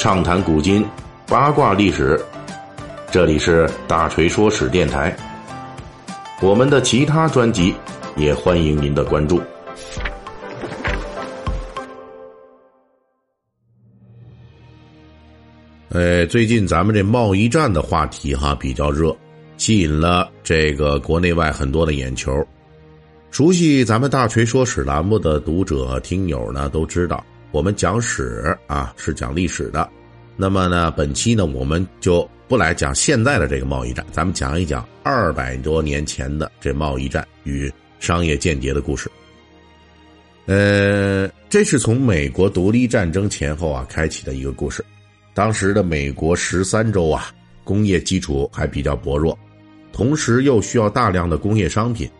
畅谈古今，八卦历史。这里是大锤说史电台。我们的其他专辑也欢迎您的关注。呃，最近咱们这贸易战的话题哈比较热，吸引了这个国内外很多的眼球。熟悉咱们大锤说史栏目的读者听友呢，都知道我们讲史啊是讲历史的。那么呢，本期呢我们就不来讲现在的这个贸易战，咱们讲一讲二百多年前的这贸易战与商业间谍的故事。呃，这是从美国独立战争前后啊开启的一个故事。当时的美国十三州啊，工业基础还比较薄弱，同时又需要大量的工业商品。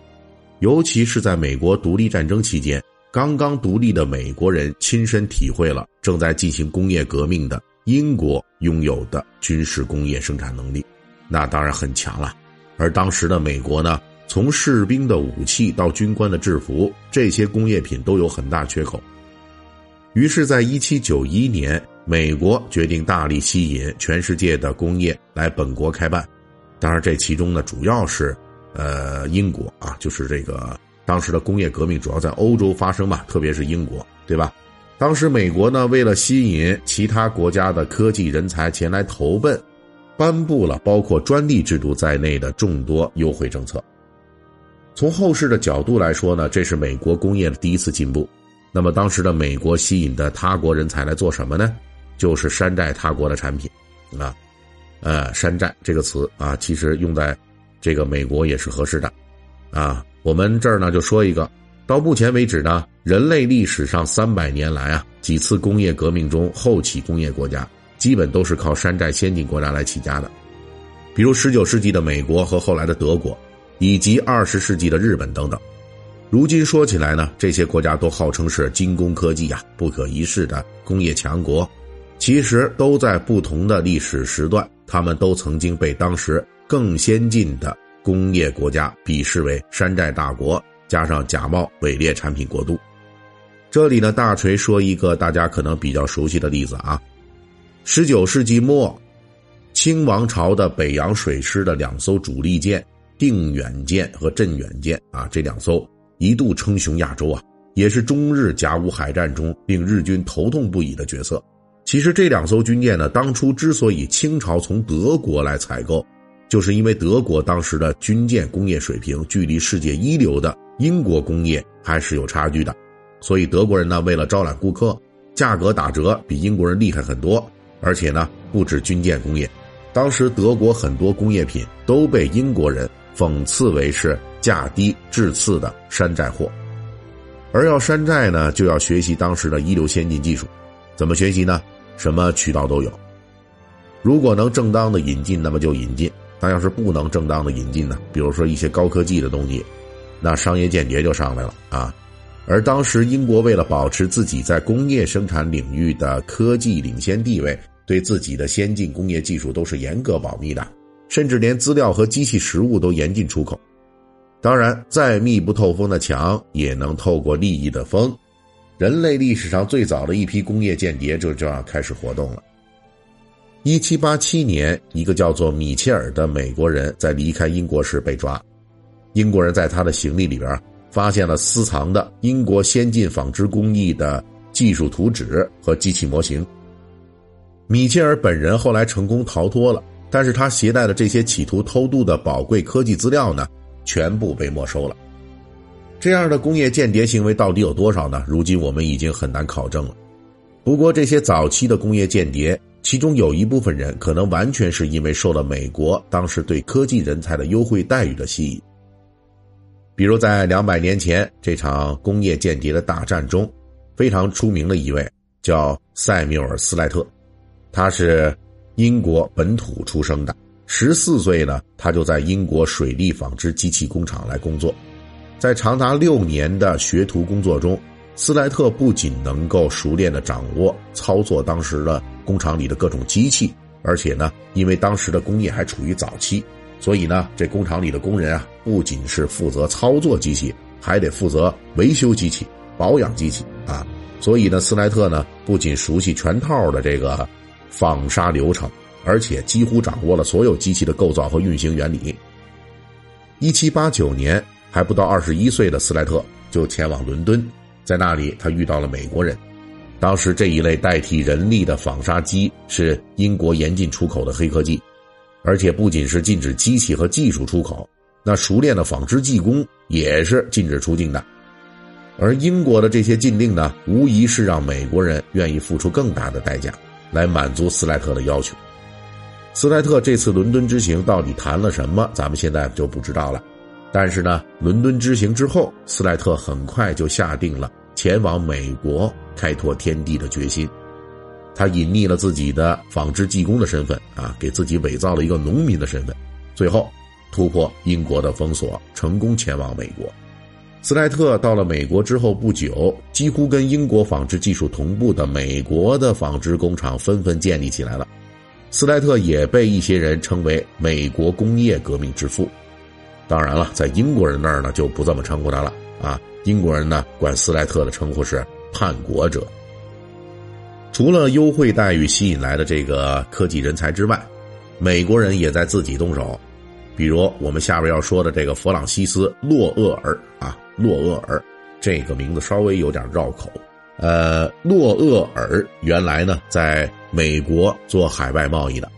尤其是在美国独立战争期间，刚刚独立的美国人亲身体会了正在进行工业革命的英国拥有的军事工业生产能力，那当然很强了。而当时的美国呢，从士兵的武器到军官的制服，这些工业品都有很大缺口。于是，在一七九一年，美国决定大力吸引全世界的工业来本国开办，当然这其中呢，主要是。呃，英国啊，就是这个当时的工业革命主要在欧洲发生嘛，特别是英国，对吧？当时美国呢，为了吸引其他国家的科技人才前来投奔，颁布了包括专利制度在内的众多优惠政策。从后世的角度来说呢，这是美国工业的第一次进步。那么当时的美国吸引的他国人才来做什么呢？就是山寨他国的产品，啊，呃，山寨这个词啊，其实用在。这个美国也是合适的，啊，我们这儿呢就说一个，到目前为止呢，人类历史上三百年来啊，几次工业革命中，后起工业国家基本都是靠山寨先进国家来起家的，比如十九世纪的美国和后来的德国，以及二十世纪的日本等等。如今说起来呢，这些国家都号称是精工科技呀，不可一世的工业强国，其实都在不同的历史时段，他们都曾经被当时。更先进的工业国家鄙视为山寨大国，加上假冒伪劣产品过度。这里呢，大锤说一个大家可能比较熟悉的例子啊。十九世纪末，清王朝的北洋水师的两艘主力舰“定远舰”和“镇远舰”啊，这两艘一度称雄亚洲啊，也是中日甲午海战中令日军头痛不已的角色。其实这两艘军舰呢，当初之所以清朝从德国来采购。就是因为德国当时的军舰工业水平距离世界一流的英国工业还是有差距的，所以德国人呢为了招揽顾客，价格打折比英国人厉害很多。而且呢不止军舰工业，当时德国很多工业品都被英国人讽刺为是价低质次的山寨货。而要山寨呢，就要学习当时的一流先进技术，怎么学习呢？什么渠道都有，如果能正当的引进，那么就引进。那要是不能正当的引进呢？比如说一些高科技的东西，那商业间谍就上来了啊。而当时英国为了保持自己在工业生产领域的科技领先地位，对自己的先进工业技术都是严格保密的，甚至连资料和机器实物都严禁出口。当然，再密不透风的墙也能透过利益的风。人类历史上最早的一批工业间谍就这样开始活动了。一七八七年，一个叫做米切尔的美国人在离开英国时被抓。英国人在他的行李里边发现了私藏的英国先进纺织工艺的技术图纸和机器模型。米切尔本人后来成功逃脱了，但是他携带的这些企图偷渡的宝贵科技资料呢，全部被没收了。这样的工业间谍行为到底有多少呢？如今我们已经很难考证了。不过这些早期的工业间谍。其中有一部分人可能完全是因为受了美国当时对科技人才的优惠待遇的吸引。比如在两百年前这场工业间谍的大战中，非常出名的一位叫塞缪尔·斯莱特，他是英国本土出生的，十四岁呢，他就在英国水利纺织机器工厂来工作，在长达六年的学徒工作中。斯莱特不仅能够熟练的掌握操作当时的工厂里的各种机器，而且呢，因为当时的工业还处于早期，所以呢，这工厂里的工人啊，不仅是负责操作机器，还得负责维修机器、保养机器啊。所以呢，斯莱特呢，不仅熟悉全套的这个纺纱流程，而且几乎掌握了所有机器的构造和运行原理。一七八九年，还不到二十一岁的斯莱特就前往伦敦，在那里他遇到了美国人。当时这一类代替人力的纺纱机是英国严禁出口的黑科技，而且不仅是禁止机器和技术出口，那熟练的纺织技工也是禁止出境的。而英国的这些禁令呢，无疑是让美国人愿意付出更大的代价，来满足斯莱特的要求。斯莱特这次伦敦之行到底谈了什么，咱们现在就不知道了。但是呢，伦敦之行之后，斯莱特很快就下定了前往美国。开拓天地的决心，他隐匿了自己的纺织技工的身份啊，给自己伪造了一个农民的身份，最后突破英国的封锁，成功前往美国。斯莱特到了美国之后不久，几乎跟英国纺织技术同步的美国的纺织工厂纷纷建立起来了。斯莱特也被一些人称为美国工业革命之父。当然了，在英国人那儿呢就不这么称呼他了啊，英国人呢管斯莱特的称呼是。叛国者，除了优惠待遇吸引来的这个科技人才之外，美国人也在自己动手。比如我们下边要说的这个弗朗西斯·洛厄尔啊，洛厄尔这个名字稍微有点绕口。呃，洛厄尔原来呢在美国做海外贸易的，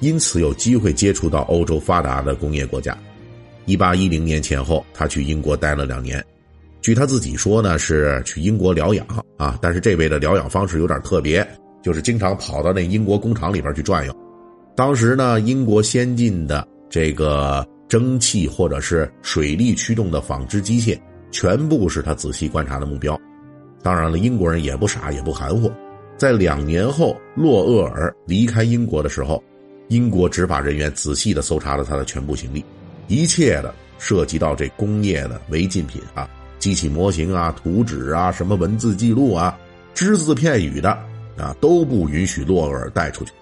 因此有机会接触到欧洲发达的工业国家。一八一零年前后，他去英国待了两年。据他自己说呢，是去英国疗养啊，但是这位的疗养方式有点特别，就是经常跑到那英国工厂里边去转悠。当时呢，英国先进的这个蒸汽或者是水力驱动的纺织机械，全部是他仔细观察的目标。当然了，英国人也不傻也不含糊，在两年后洛厄尔离开英国的时候，英国执法人员仔细的搜查了他的全部行李，一切的涉及到这工业的违禁品啊。机器模型啊，图纸啊，什么文字记录啊，只字片语的啊，都不允许洛厄尔带出去。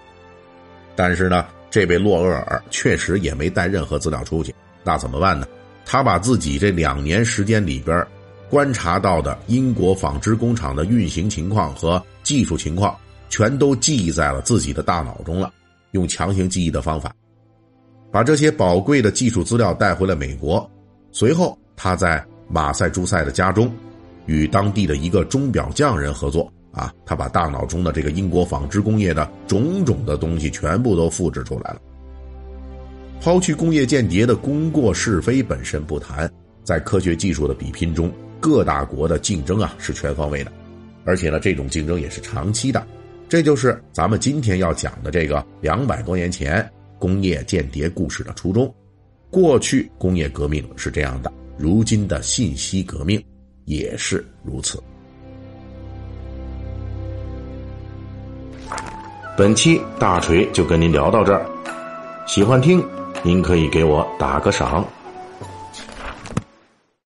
但是呢，这位洛厄尔确实也没带任何资料出去，那怎么办呢？他把自己这两年时间里边观察到的英国纺织工厂的运行情况和技术情况，全都记忆在了自己的大脑中了，用强行记忆的方法，把这些宝贵的技术资料带回了美国。随后，他在。马赛诸塞的家中，与当地的一个钟表匠人合作啊，他把大脑中的这个英国纺织工业的种种的东西全部都复制出来了。抛去工业间谍的功过是非本身不谈，在科学技术的比拼中，各大国的竞争啊是全方位的，而且呢，这种竞争也是长期的。这就是咱们今天要讲的这个两百多年前工业间谍故事的初衷。过去工业革命是这样的。如今的信息革命也是如此。本期大锤就跟您聊到这儿，喜欢听您可以给我打个赏。